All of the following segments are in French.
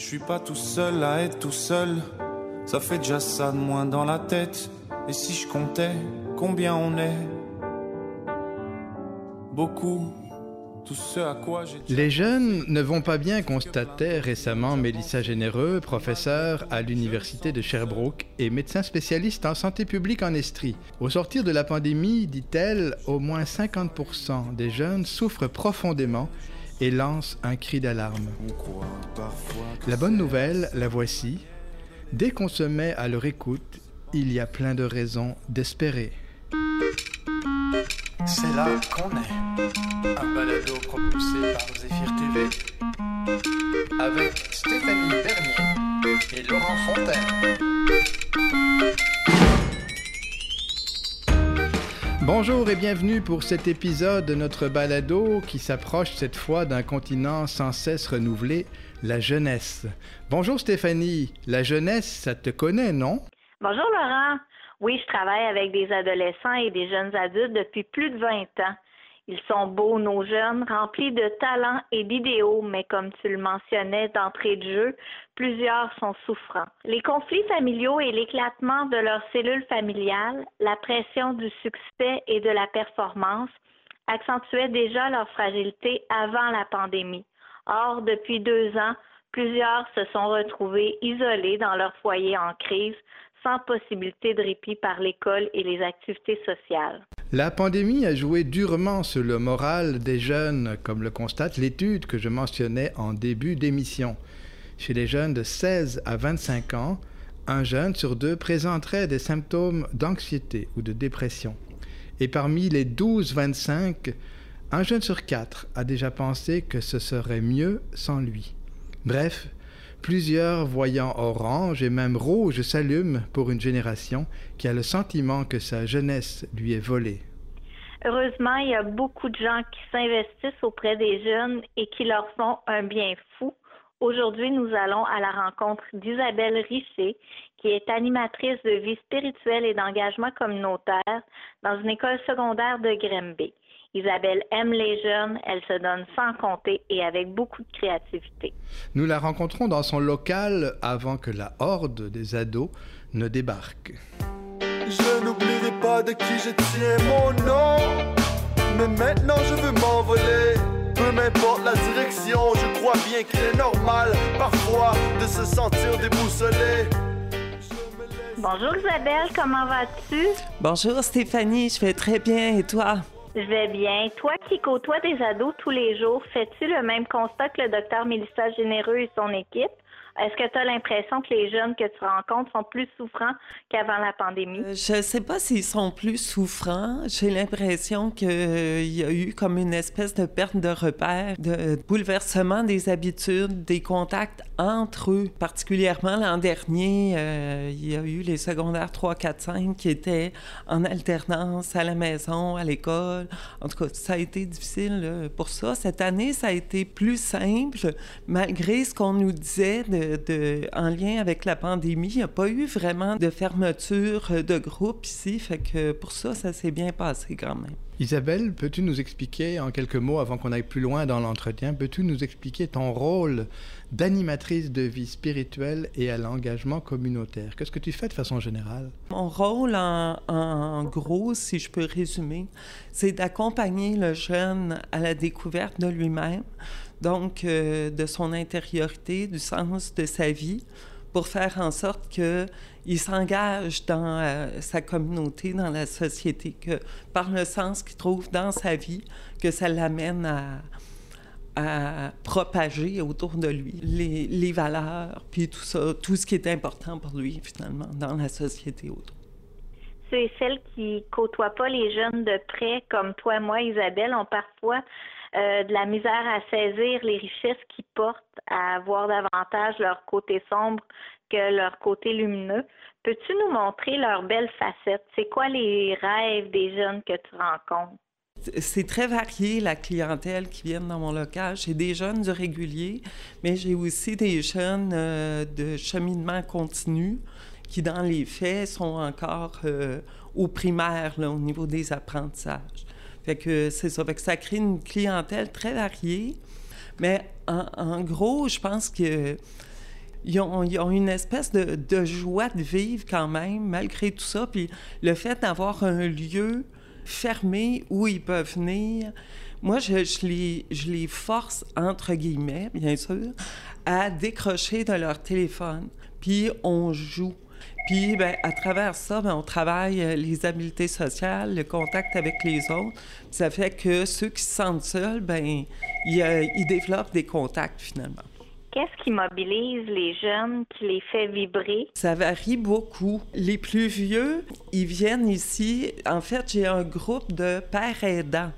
Je suis pas tout seul à être tout seul, ça fait déjà ça de moins dans la tête. Et si je comptais combien on est? Beaucoup. Tout ce à quoi j'ai... Les jeunes ne vont pas bien, constatait récemment Mélissa Généreux, professeure à l'Université de Sherbrooke et médecin spécialiste en santé publique en Estrie. Au sortir de la pandémie, dit-elle, au moins 50% des jeunes souffrent profondément et lance un cri d'alarme. La bonne nouvelle, la voici. Dès qu'on se met à leur écoute, il y a plein de raisons d'espérer. C'est là qu'on est. Un balado propulsé par Zéphyr TV. Avec Stéphanie Bernier et Laurent Fontaine. Bonjour et bienvenue pour cet épisode de notre balado qui s'approche cette fois d'un continent sans cesse renouvelé, la jeunesse. Bonjour Stéphanie, la jeunesse, ça te connaît, non? Bonjour Laurent. Oui, je travaille avec des adolescents et des jeunes adultes depuis plus de 20 ans. Ils sont beaux, nos jeunes, remplis de talent et d'idéaux, mais comme tu le mentionnais d'entrée de jeu, plusieurs sont souffrants. Les conflits familiaux et l'éclatement de leurs cellules familiales, la pression du succès et de la performance accentuaient déjà leur fragilité avant la pandémie. Or, depuis deux ans, plusieurs se sont retrouvés isolés dans leur foyer en crise, sans possibilité de répit par l'école et les activités sociales. La pandémie a joué durement sur le moral des jeunes, comme le constate l'étude que je mentionnais en début d'émission. Chez les jeunes de 16 à 25 ans, un jeune sur deux présenterait des symptômes d'anxiété ou de dépression. Et parmi les 12-25, un jeune sur quatre a déjà pensé que ce serait mieux sans lui. Bref, Plusieurs voyants orange et même rouge s'allument pour une génération qui a le sentiment que sa jeunesse lui est volée. Heureusement, il y a beaucoup de gens qui s'investissent auprès des jeunes et qui leur font un bien fou. Aujourd'hui, nous allons à la rencontre d'Isabelle Richer, qui est animatrice de vie spirituelle et d'engagement communautaire dans une école secondaire de Grimby. Isabelle aime les jeunes, elle se donne sans compter et avec beaucoup de créativité. Nous la rencontrons dans son local avant que la horde des ados ne débarque. Je n'oublierai pas de qui je tiens mon nom, mais maintenant je veux m'envoler. Peu m'importe la direction, je crois bien qu'il est normal parfois de se sentir déboussolé. Bonjour Isabelle, comment vas-tu? Bonjour Stéphanie, je vais très bien et toi? Je vais bien. Toi qui côtoies des ados tous les jours, fais-tu le même constat que le docteur Mélissa Généreux et son équipe? Est-ce que tu as l'impression que les jeunes que tu rencontres sont plus souffrants qu'avant la pandémie? Euh, je ne sais pas s'ils sont plus souffrants. J'ai l'impression qu'il euh, y a eu comme une espèce de perte de repère, de bouleversement des habitudes, des contacts entre eux. Particulièrement l'an dernier, euh, il y a eu les secondaires 3, 4, 5 qui étaient en alternance à la maison, à l'école. En tout cas, ça a été difficile pour ça. Cette année, ça a été plus simple, malgré ce qu'on nous disait de en lien avec la pandémie, il n'y a pas eu vraiment de fermeture de groupe ici. Fait que pour ça, ça s'est bien passé quand même. Isabelle, peux-tu nous expliquer en quelques mots, avant qu'on aille plus loin dans l'entretien, peux-tu nous expliquer ton rôle d'animatrice de vie spirituelle et à l'engagement communautaire? Qu'est-ce que tu fais de façon générale? Mon rôle, en, en gros, si je peux résumer, c'est d'accompagner le jeune à la découverte de lui-même, donc euh, de son intériorité, du sens de sa vie, pour faire en sorte qu'il s'engage dans euh, sa communauté, dans la société, que par le sens qu'il trouve dans sa vie, que ça l'amène à, à, propager autour de lui les, les, valeurs, puis tout ça, tout ce qui est important pour lui, finalement, dans la société autour. Ceux et celles qui côtoient pas les jeunes de près, comme toi et moi, Isabelle, ont parfois euh, de la misère à saisir les richesses qui portent à voir davantage leur côté sombre que leur côté lumineux. Peux-tu nous montrer leurs belles facettes? C'est quoi les rêves des jeunes que tu rencontres? C'est très varié la clientèle qui vient dans mon local. J'ai des jeunes du régulier, mais j'ai aussi des jeunes euh, de cheminement continu qui, dans les faits, sont encore euh, au primaire au niveau des apprentissages. Fait que c'est ça. Ça crée une clientèle très variée. Mais en, gros, je pense que ils ont, ils ont une espèce de, de, joie de vivre quand même, malgré tout ça. Puis le fait d'avoir un lieu fermé où ils peuvent venir, moi, je, je, les, je les force, entre guillemets, bien sûr, à décrocher de leur téléphone. Puis on joue. Puis, ben, à travers ça, ben, on travaille euh, les habiletés sociales, le contact avec les autres. Ça fait que ceux qui se sentent seuls, ben, ils, euh, ils développent des contacts finalement. Qu'est-ce qui mobilise les jeunes, qui les fait vibrer? Ça varie beaucoup. Les plus vieux, ils viennent ici. En fait, j'ai un groupe de pères aidants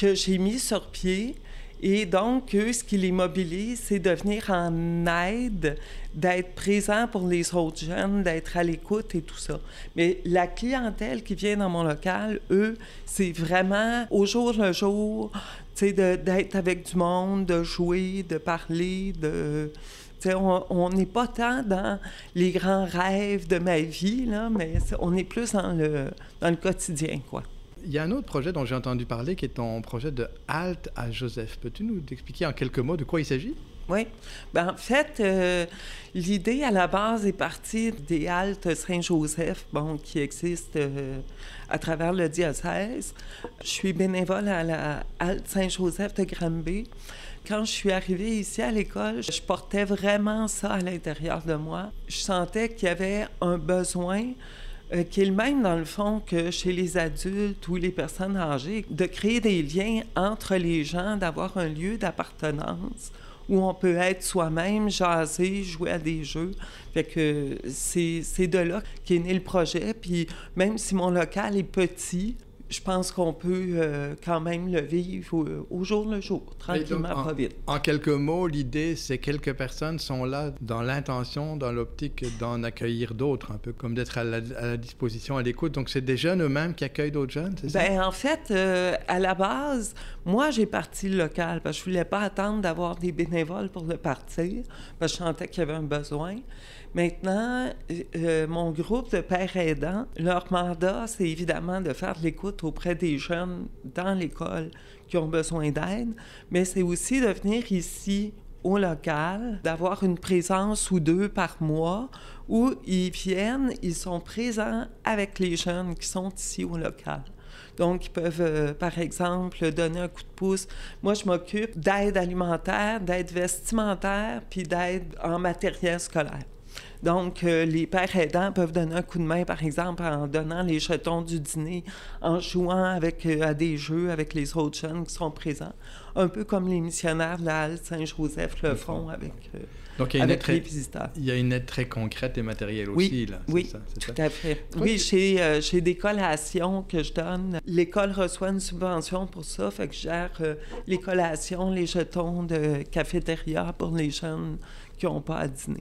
que j'ai mis sur pied. Et donc, eux, ce qui les mobilise, c'est de venir en aide, d'être présent pour les autres jeunes, d'être à l'écoute et tout ça. Mais la clientèle qui vient dans mon local, eux, c'est vraiment au jour le jour, d'être avec du monde, de jouer, de parler, de... on n'est pas tant dans les grands rêves de ma vie, là, mais on est plus dans le, dans le quotidien, quoi. Il y a un autre projet dont j'ai entendu parler qui est ton projet de halte à Joseph. Peux-tu nous expliquer en quelques mots de quoi il s'agit? Oui. Ben, en fait, euh, l'idée à la base est partie des haltes Saint-Joseph, bon, qui existent euh, à travers le diocèse. Je suis bénévole à la halte Saint-Joseph de Granby. Quand je suis arrivée ici à l'école, je portais vraiment ça à l'intérieur de moi. Je sentais qu'il y avait un besoin euh, qui est le même dans le fond que chez les adultes ou les personnes âgées, de créer des liens entre les gens, d'avoir un lieu d'appartenance où on peut être soi-même, jaser, jouer à des jeux. Fait que c'est de là qu'est né le projet. Puis même si mon local est petit, je pense qu'on peut euh, quand même le vivre au, jour le jour, tranquillement, en, pas vite. En quelques mots, l'idée, c'est que quelques personnes sont là dans l'intention, dans l'optique d'en accueillir d'autres, un peu comme d'être à, la disposition, à l'écoute. Donc, c'est des jeunes eux-mêmes qui accueillent d'autres jeunes, c'est ça? Bien, en fait, euh, à la base, moi, j'ai parti le local parce que je voulais pas attendre d'avoir des bénévoles pour le partir, parce que je sentais qu'il y avait un besoin. Maintenant, euh, mon groupe de pères aidants, leur mandat, c'est évidemment de faire de l'écoute auprès des jeunes dans l'école qui ont besoin d'aide, mais c'est aussi de venir ici au local, d'avoir une présence ou deux par mois où ils viennent, ils sont présents avec les jeunes qui sont ici au local. Donc, ils peuvent, euh, par exemple, donner un coup de pouce. Moi, je m'occupe d'aide alimentaire, d'aide vestimentaire, puis d'aide en matériel scolaire. Donc, euh, les pères aidants peuvent donner un coup de main, par exemple, en donnant les jetons du dîner, en jouant avec, euh, à des jeux avec les autres jeunes qui sont présents. Un peu comme les missionnaires de la halte Saint-Joseph le font avec, euh, Donc, avec les visiteurs. Il y a une aide très concrète et matérielle Oui, aussi, là. oui, ça, tout ça? à fait. Toi, oui, j'ai, j'ai des collations que je donne. L'école reçoit une subvention pour ça, fait que je gère les collations, les jetons de cafétéria pour les jeunes qui n'ont pas à dîner.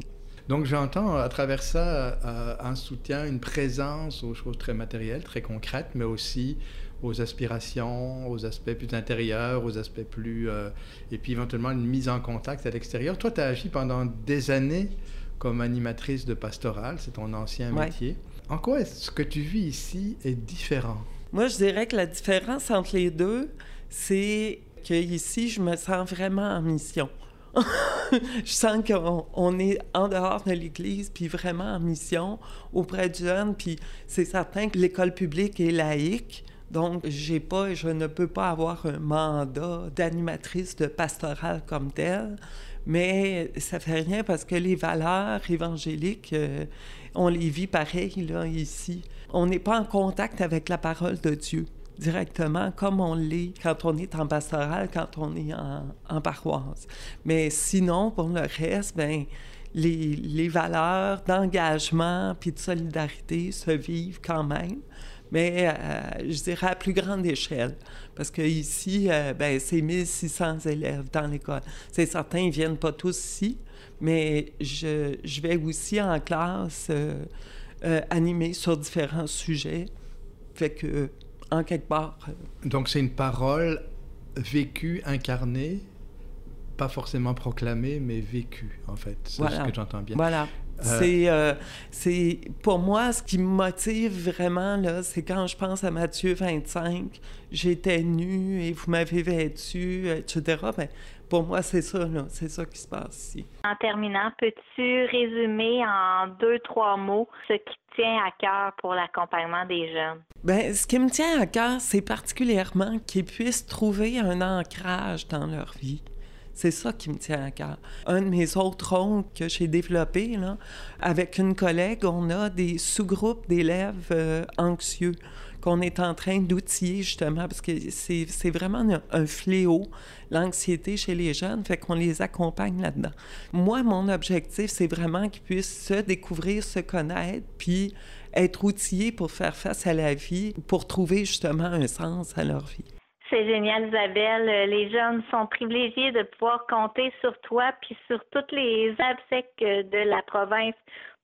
Donc j'entends à travers ça euh, un soutien, une présence aux choses très matérielles, très concrètes, mais aussi aux aspirations, aux aspects plus intérieurs, aux aspects plus... euh, et puis éventuellement une mise en contact à l'extérieur. Toi, tu as agi pendant des années comme animatrice de pastorale, c'est ton ancien Ouais. métier. En quoi est-ce que tu vis ici est différent? Moi, je dirais que la différence entre les deux, c'est qu'ici, je me sens vraiment en mission. je sens qu'on on est en dehors de l'Église, puis vraiment en mission auprès du jeune. Puis c'est certain que l'école publique est laïque. Donc, j'ai pas je ne peux pas avoir un mandat d'animatrice de pastorale comme telle, mais ça fait rien parce que les valeurs évangéliques, euh, on les vit pareil là, ici. On n'est pas en contact avec la parole de Dieu directement comme on l'est quand on est en pastoral, quand on est en, paroisse. Mais sinon, pour le reste, ben, les, les valeurs d'engagement puis de solidarité se vivent quand même, mais euh, je dirais à plus grande échelle. Parce qu'ici, euh, ben, c'est 1600 élèves dans l'école. C'est certain, ils ne viennent pas tous ici, mais je, je vais aussi en classe euh, euh, animer sur différents sujets. Fait que, quelque part, Donc c'est une parole vécue, incarnée pas forcément proclamé, mais vécu, en fait. C'est ce que j'entends bien. Voilà. Euh, c'est, euh, c'est pour moi ce qui me motive vraiment là, c'est quand je pense à Matthieu 25, j'étais nu et vous m'avez vêtu, etc. Ben, pour moi, c'est ça, là. C'est ça qui se passe ici. En terminant, peux-tu résumer en deux, trois mots ce qui tient à cœur pour l'accompagnement des jeunes? Bien, ce qui me tient à cœur, c'est particulièrement qu'ils puissent trouver un ancrage dans leur vie. C'est ça qui me tient à cœur. Un de mes autres rôles que j'ai développé, là, avec une collègue, on a des sous-groupes d'élèves euh, anxieux qu'on est en train d'outiller justement parce que c'est vraiment un, fléau, l'anxiété chez les jeunes, fait qu'on les accompagne là-dedans. Moi, mon objectif, c'est vraiment qu'ils puissent se découvrir, se connaître, puis être outillés pour faire face à la vie, pour trouver justement un sens à leur vie. C'est génial, Isabelle. Les jeunes sont privilégiés de pouvoir compter sur toi puis sur toutes les absèques de la province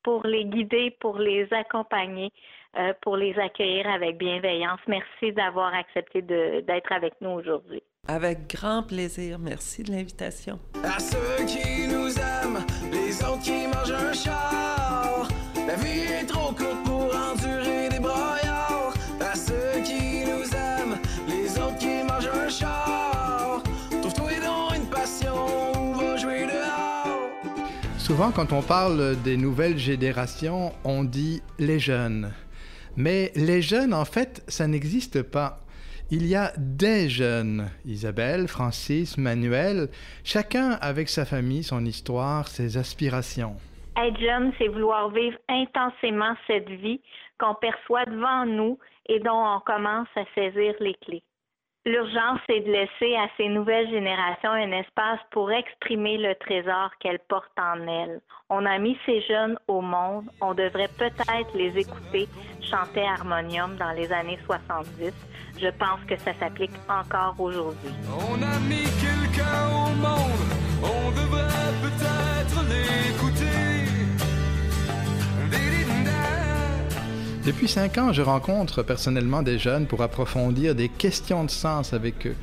pour les guider, pour les accompagner, euh, pour les accueillir avec bienveillance. Merci d'avoir accepté d'être avec nous aujourd'hui. Avec grand plaisir. Merci de l'invitation. À ceux qui nous aiment, les autres qui mangent un char, la vie est trop courte Souvent, quand on parle des nouvelles générations, on dit les jeunes. Mais les jeunes, en fait, ça n'existe pas. Il y a des jeunes, Isabelle, Francis, Manuel, chacun avec sa famille, son histoire, ses aspirations. Être jeune, c'est vouloir vivre intensément cette vie qu'on perçoit devant nous et dont on commence à saisir les clés. L'urgence, c'est de laisser à ces nouvelles générations un espace pour exprimer le trésor qu'elles portent en elles. On a mis ces jeunes au monde, on devrait peut-être les écouter chanter harmonium dans les années 70. Je pense que ça s'applique encore aujourd'hui. On a mis quelqu'un au monde, on devrait peut-être l'écouter. Depuis cinq ans, je rencontre personnellement des jeunes pour approfondir des questions de sens avec eux.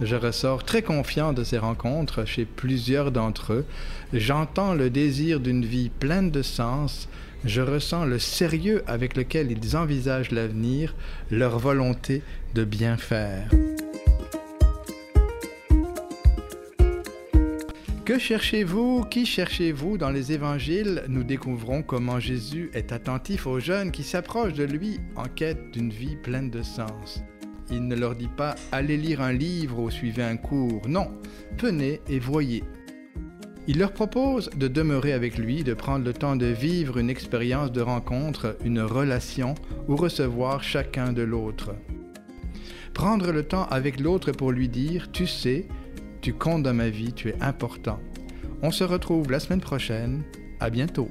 Je ressors très confiant de ces rencontres chez plusieurs d'entre eux. J'entends le désir d'une vie pleine de sens. Je ressens le sérieux avec lequel ils envisagent l'avenir, leur volonté de bien faire. Que cherchez-vous? Qui cherchez-vous? Dans les évangiles, nous découvrons comment Jésus est attentif aux jeunes qui s'approchent de lui en quête d'une vie pleine de sens. Il ne leur dit pas allez lire un livre ou suivez un cours, non, venez et voyez. Il leur propose de demeurer avec lui, de prendre le temps de vivre une expérience de rencontre, une relation ou recevoir chacun de l'autre. Prendre le temps avec l'autre pour lui dire tu sais, tu comptes dans ma vie, tu es important. On se retrouve la semaine prochaine. À bientôt.